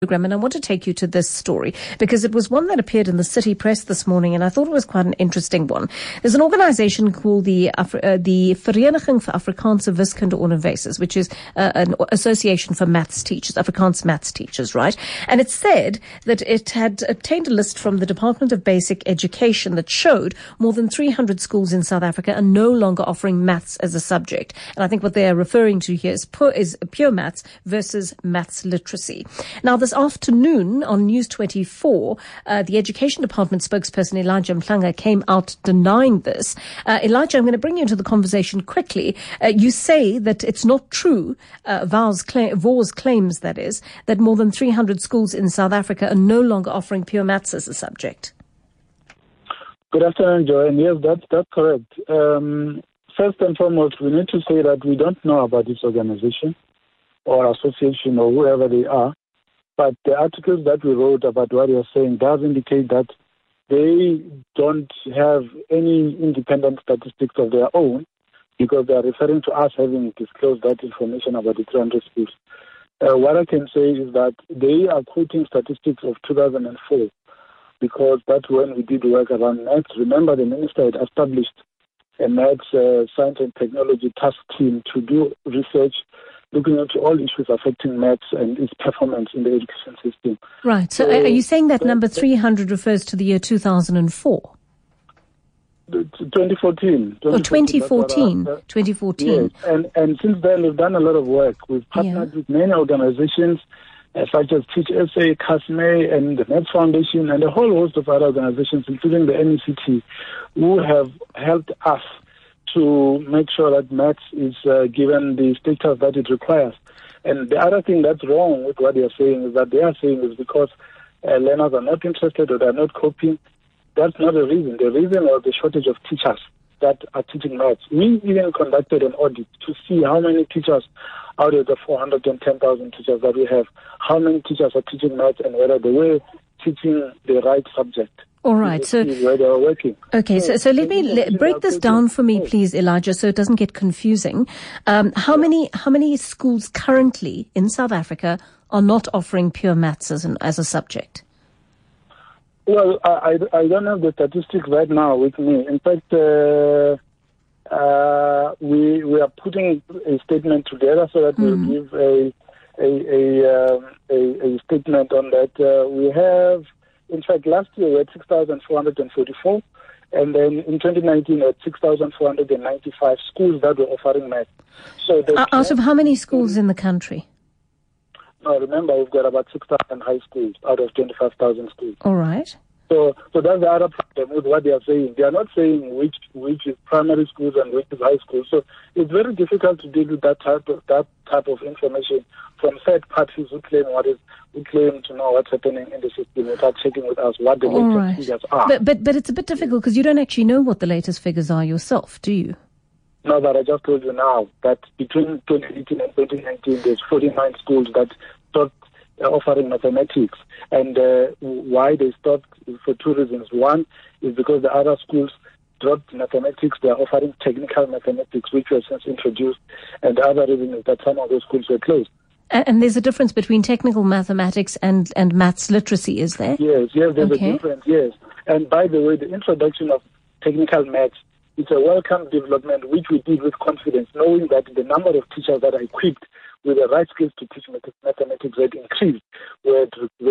program and I want to take you to this story because it was one that appeared in the city press this morning and I thought it was quite an interesting one. There's an organization called the Afri- uh, the Vereniging vir Afrikaanse Wiskunde Onderwysers which is uh, an association for maths teachers, Afrikaans maths teachers, right? And it said that it had obtained a list from the Department of Basic Education that showed more than 300 schools in South Africa are no longer offering maths as a subject. And I think what they are referring to here is, pu- is pure maths versus maths literacy. Now, this afternoon on News 24, uh, the Education Department spokesperson Elijah Mhlanga came out denying this. Uh, Elijah, I'm going to bring you into the conversation quickly. Uh, you say that it's not true, uh, VAW's claims, that is, that more than 300 schools in South Africa are no longer offering pure maths as a subject. Good afternoon, Joanne. Yes, that's, that's correct. Um, first and foremost, we need to say that we don't know about this organization or association or whoever they are. But the articles that we wrote about what you're saying does indicate that they don't have any independent statistics of their own because they are referring to us having disclosed that information about the 300 schools. Uh, what I can say is that they are quoting statistics of 2004 because that's when we did work around maths. Remember, the minister had established a maths uh, science and technology task team to do research looking into all issues affecting maths and its performance in the education system. Right. So, So- are you saying that number 300 refers to the year 2004? The- 2014. Or 2014? that's what I- 2014. Yes, and and since then we've done a lot of work. We've partnered Yeah. with many organizations uh, such as Teach SA, CASME, and the Maths Foundation, and a whole host of other organizations, including the NECT, who have helped us to make sure that maths is uh, given the status that it requires. And the other thing that's wrong with what they are saying is that they are saying is because uh, learners are not interested or they are not coping. That's not the reason. The reason was the shortage of teachers that are teaching maths. We even conducted an audit to see how many teachers out of the 410,000 teachers that we have, how many teachers are teaching maths and whether they were teaching the right subject. All right. So, where they are working. okay. So, so let me Yeah, le- break this down for me, please, Elijah, so it doesn't get confusing. Um, how many how many schools currently in South Africa are not offering pure maths as an as a subject? Well, I, I, I don't have the statistics right now with me. In fact, uh, uh, we we are putting a statement together so that we'll give a a a, um, a a statement on that. Uh, we have, in fact, last year we had six thousand four hundred and forty-four, and then in 2019 we had six thousand four hundred and ninety-five schools that were offering math. So O- uh, Out of how many schools in the country? now remember we've got about six thousand high schools out of twenty-five thousand schools. All right. So, so that's the other problem with what they are saying. They are not saying which which is primary schools and which is high school. So it's very difficult to deal with that type of that type of information from third parties who claim what is who claim to know what's happening in the system without checking with us what the All latest right. figures are. But but but it's a bit difficult because you don't actually know what the latest figures are yourself, do you? No, but I just told you now that between 2018 and 2019, there's 49 schools that stopped offering mathematics. And uh, why they stopped is for two reasons. One is because the other schools dropped mathematics. They are offering technical mathematics, which was since introduced. And the other reason is that some of those schools were closed. And there's a difference between technical mathematics and, and maths literacy, is there? Yes, yes, there's Okay. a difference, yes. And by the way, the introduction of technical maths is a welcome development which we did with confidence, knowing that the number of teachers that are equipped with the right skills to teach mathematics had increased. We,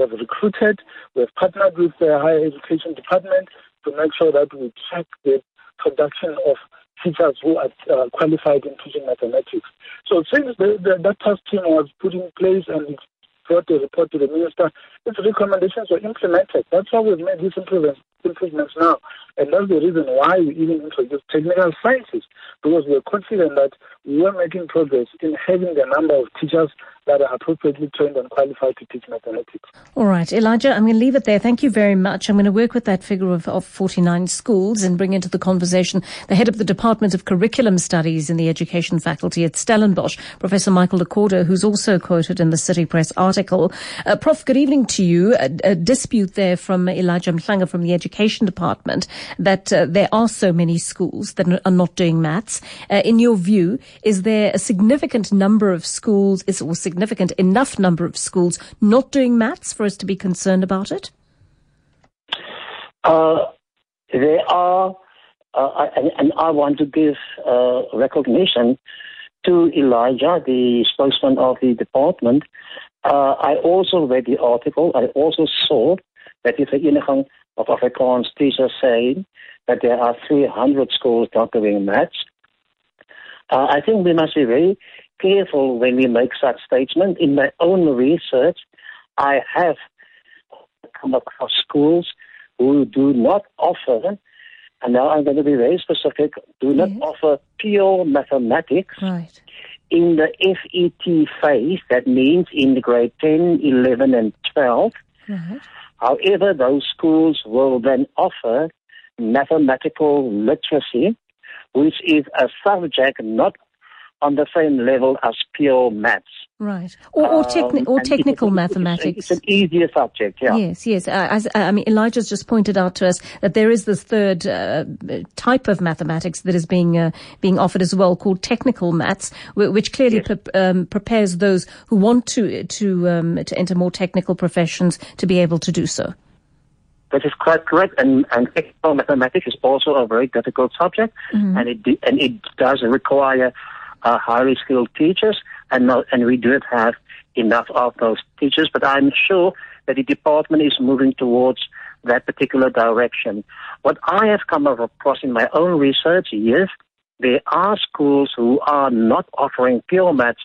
have recruited, we have partnered with the higher education department to make sure that we track the production of teachers who are uh, qualified in teaching mathematics. So since the, the, that task team was put in place and brought a report to the minister, its recommendations were implemented. That's how we've made these improvements, improvements now. And that's the reason why we even introduced technical sciences, because we're confident that we are making progress in having the number of teachers that are appropriately trained and qualified to teach mathematics. All right, Elijah, I'm going to leave it there. Thank you very much. I'm going to work with that figure of, of 49 schools and bring into the conversation the head of the Department of Curriculum Studies in the Education Faculty at Stellenbosch, Professor Michael le Cordeur, who's also quoted in the City Press article. Uh, Prof, good evening to you. A, a dispute there from Elijah Mhlanga from the Education Department that uh, there are so many schools that are not doing maths. Uh, in your view, is there a significant number of schools is, or significant significant enough number of schools not doing maths for us to be concerned about it? Uh, there are, uh, and, and, I want to give uh, recognition to Elijah, the spokesman of the department. Uh, I also read the article. I also saw that if the Vereniging of Afrikaans teachers saying that there are 300 schools not doing maths. Uh, I think we must be very careful when we make such statements. In my own research, I have come across schools who do not offer, and now I'm going to be very specific, do not yes. offer pure mathematics right. in the FET phase. That means in the grade 10, 11, and 12. Right. However, those schools will then offer mathematical literacy, which is a subject not on the same level as pure maths. Right. Or, or, techni- or um, technical it's, mathematics. It's, it's, an easier subject, yeah. Yes, yes. Uh, as, uh, I mean, Elijah's just pointed out to us that there is this third uh, type of mathematics that is being uh, being offered as well, called technical maths, which clearly yes. pre- um, prepares those who want to to um, to enter more technical professions to be able to do so. That is quite correct, and, and technical mathematics is also a very difficult subject, mm-hmm. and it and it does require uh, highly skilled teachers, and not, and we do not have enough of those teachers. But I'm sure that the department is moving towards that particular direction. What I have come across in my own research is there are schools who are not offering pure maths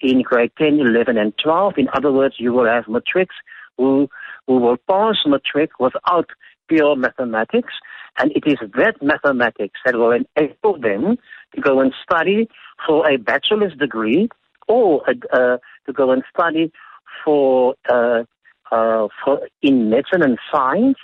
in grade 10, 11, and 12. In other words, you will have matrics who, who will pass matric without pure mathematics, and it is that mathematics that will enable them to go and study for a bachelor's degree or uh, to go and study for, uh, uh, for in medicine and science.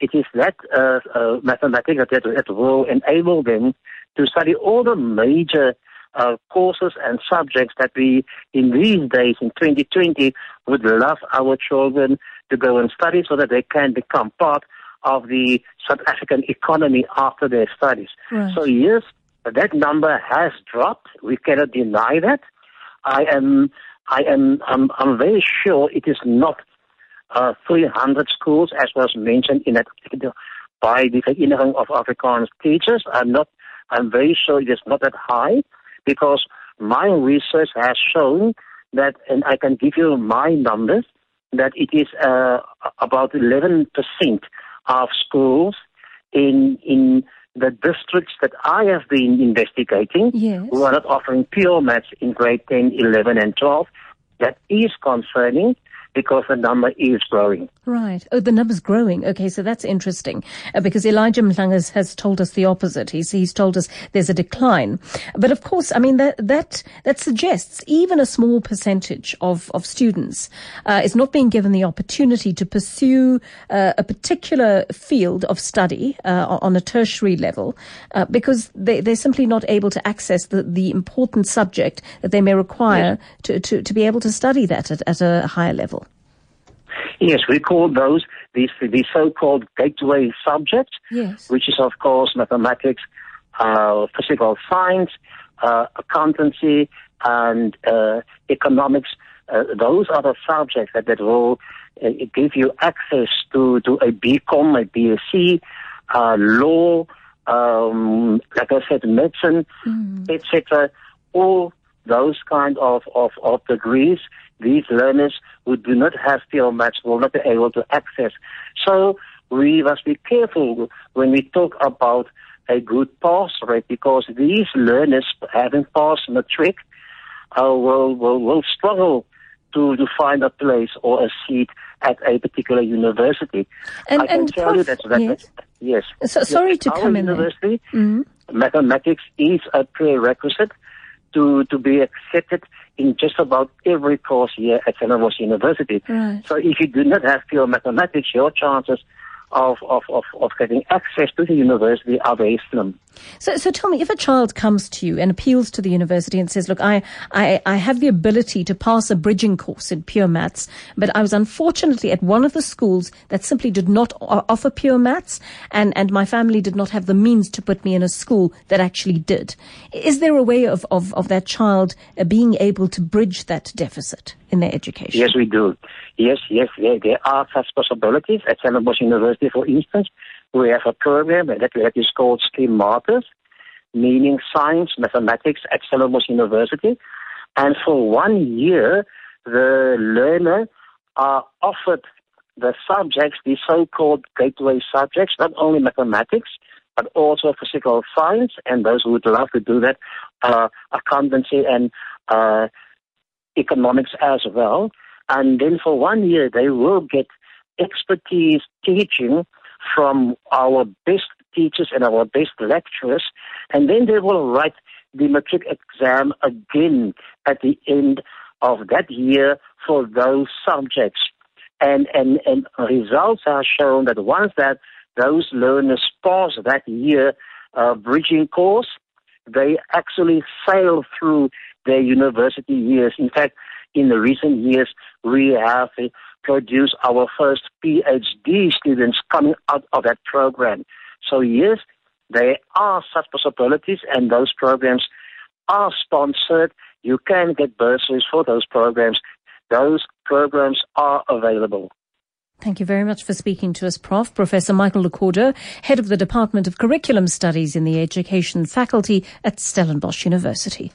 It is that uh, uh, mathematics that, that will enable them to study all the major uh, courses and subjects that we, in these days, in 2020, would love our children to go and study so that they can become part of the South African economy after their studies. Right. So yes, that number has dropped. We cannot deny that. I am, I am, I'm, I'm very sure it is not uh, 300 schools, as was mentioned in that by the Vereniging of Afrikaans Teachers. I'm not, I'm very sure it is not that high because my research has shown that, and I can give you my numbers, that it is uh, about 11% of schools in, in the districts that I have been investigating yes. who are not offering pure maths in grade 10, 11, and 12. That is concerning because the number is growing. Right. Oh, the number's growing. Okay, so that's interesting uh, because Elijah Mhlanga has told us the opposite. He's he's told us there's a decline. But of course, I mean that that that suggests even a small percentage of of students uh, is not being given the opportunity to pursue uh, a particular field of study uh, on a tertiary level uh, because they they're simply not able to access the the important subject that they may require to, to to be able to study that at, at a higher level. Yes, we call those these the so-called gateway subjects, yes. which is of course mathematics, uh, physical science, uh, accountancy, and uh, economics. Uh, those are the subjects that, that will uh, give you access to, to a BCom, a BSc, uh, law, um, like I said, medicine, mm. etc. All those kind of, of, of degrees these learners who do not have pure maths will not be able to access. So we must be careful when we talk about a good pass rate because these learners having passed matric uh, will, will, will struggle to, to find a place or a seat at a particular university. And, I can and tell prof, you that, that yes. yes. So, sorry to come in university, mm-hmm. mathematics is a prerequisite to, to be accepted in just about every course here at Stellenbosch University. Right. So if you do not have pure mathematics, your chances of, of, of, of getting access to the university are very. So, so tell me, if a child comes to you and appeals to the university and says, look, I, I, I have the ability to pass a bridging course in pure maths, but I was unfortunately at one of the schools that simply did not offer pure maths and, and my family did not have the means to put me in a school that actually did. Is there a way of, of, of that child uh, being able to bridge that deficit in their education? Yes, we do. Yes, yes, there, there are such possibilities. At Stellenbosch University, for instance, we have a program that called SciMathUS, meaning science, mathematics at Stellenbosch University. And for one year, the learner are offered the subjects, the so-called gateway subjects, not only mathematics, but also physical science, and those who would love to do that, uh, accountancy and uh, economics as well. And then for one year, they will get expertise teaching from our best teachers and our best lecturers, and then they will write the matric exam again at the end of that year for those subjects. And, and, and results are shown that once that those learners pass that year uh, bridging course, they actually sail through their university years. In fact, in the recent years, we have eh, produced our first PhD students coming out of that program. So yes, there are such possibilities and those programs are sponsored. You can get bursaries for those programs. Those programs are available. Thank you very much for speaking to us, Prof. Professor Michael le Cordeur, Head of the Department of Curriculum Studies in the Education Faculty at Stellenbosch University.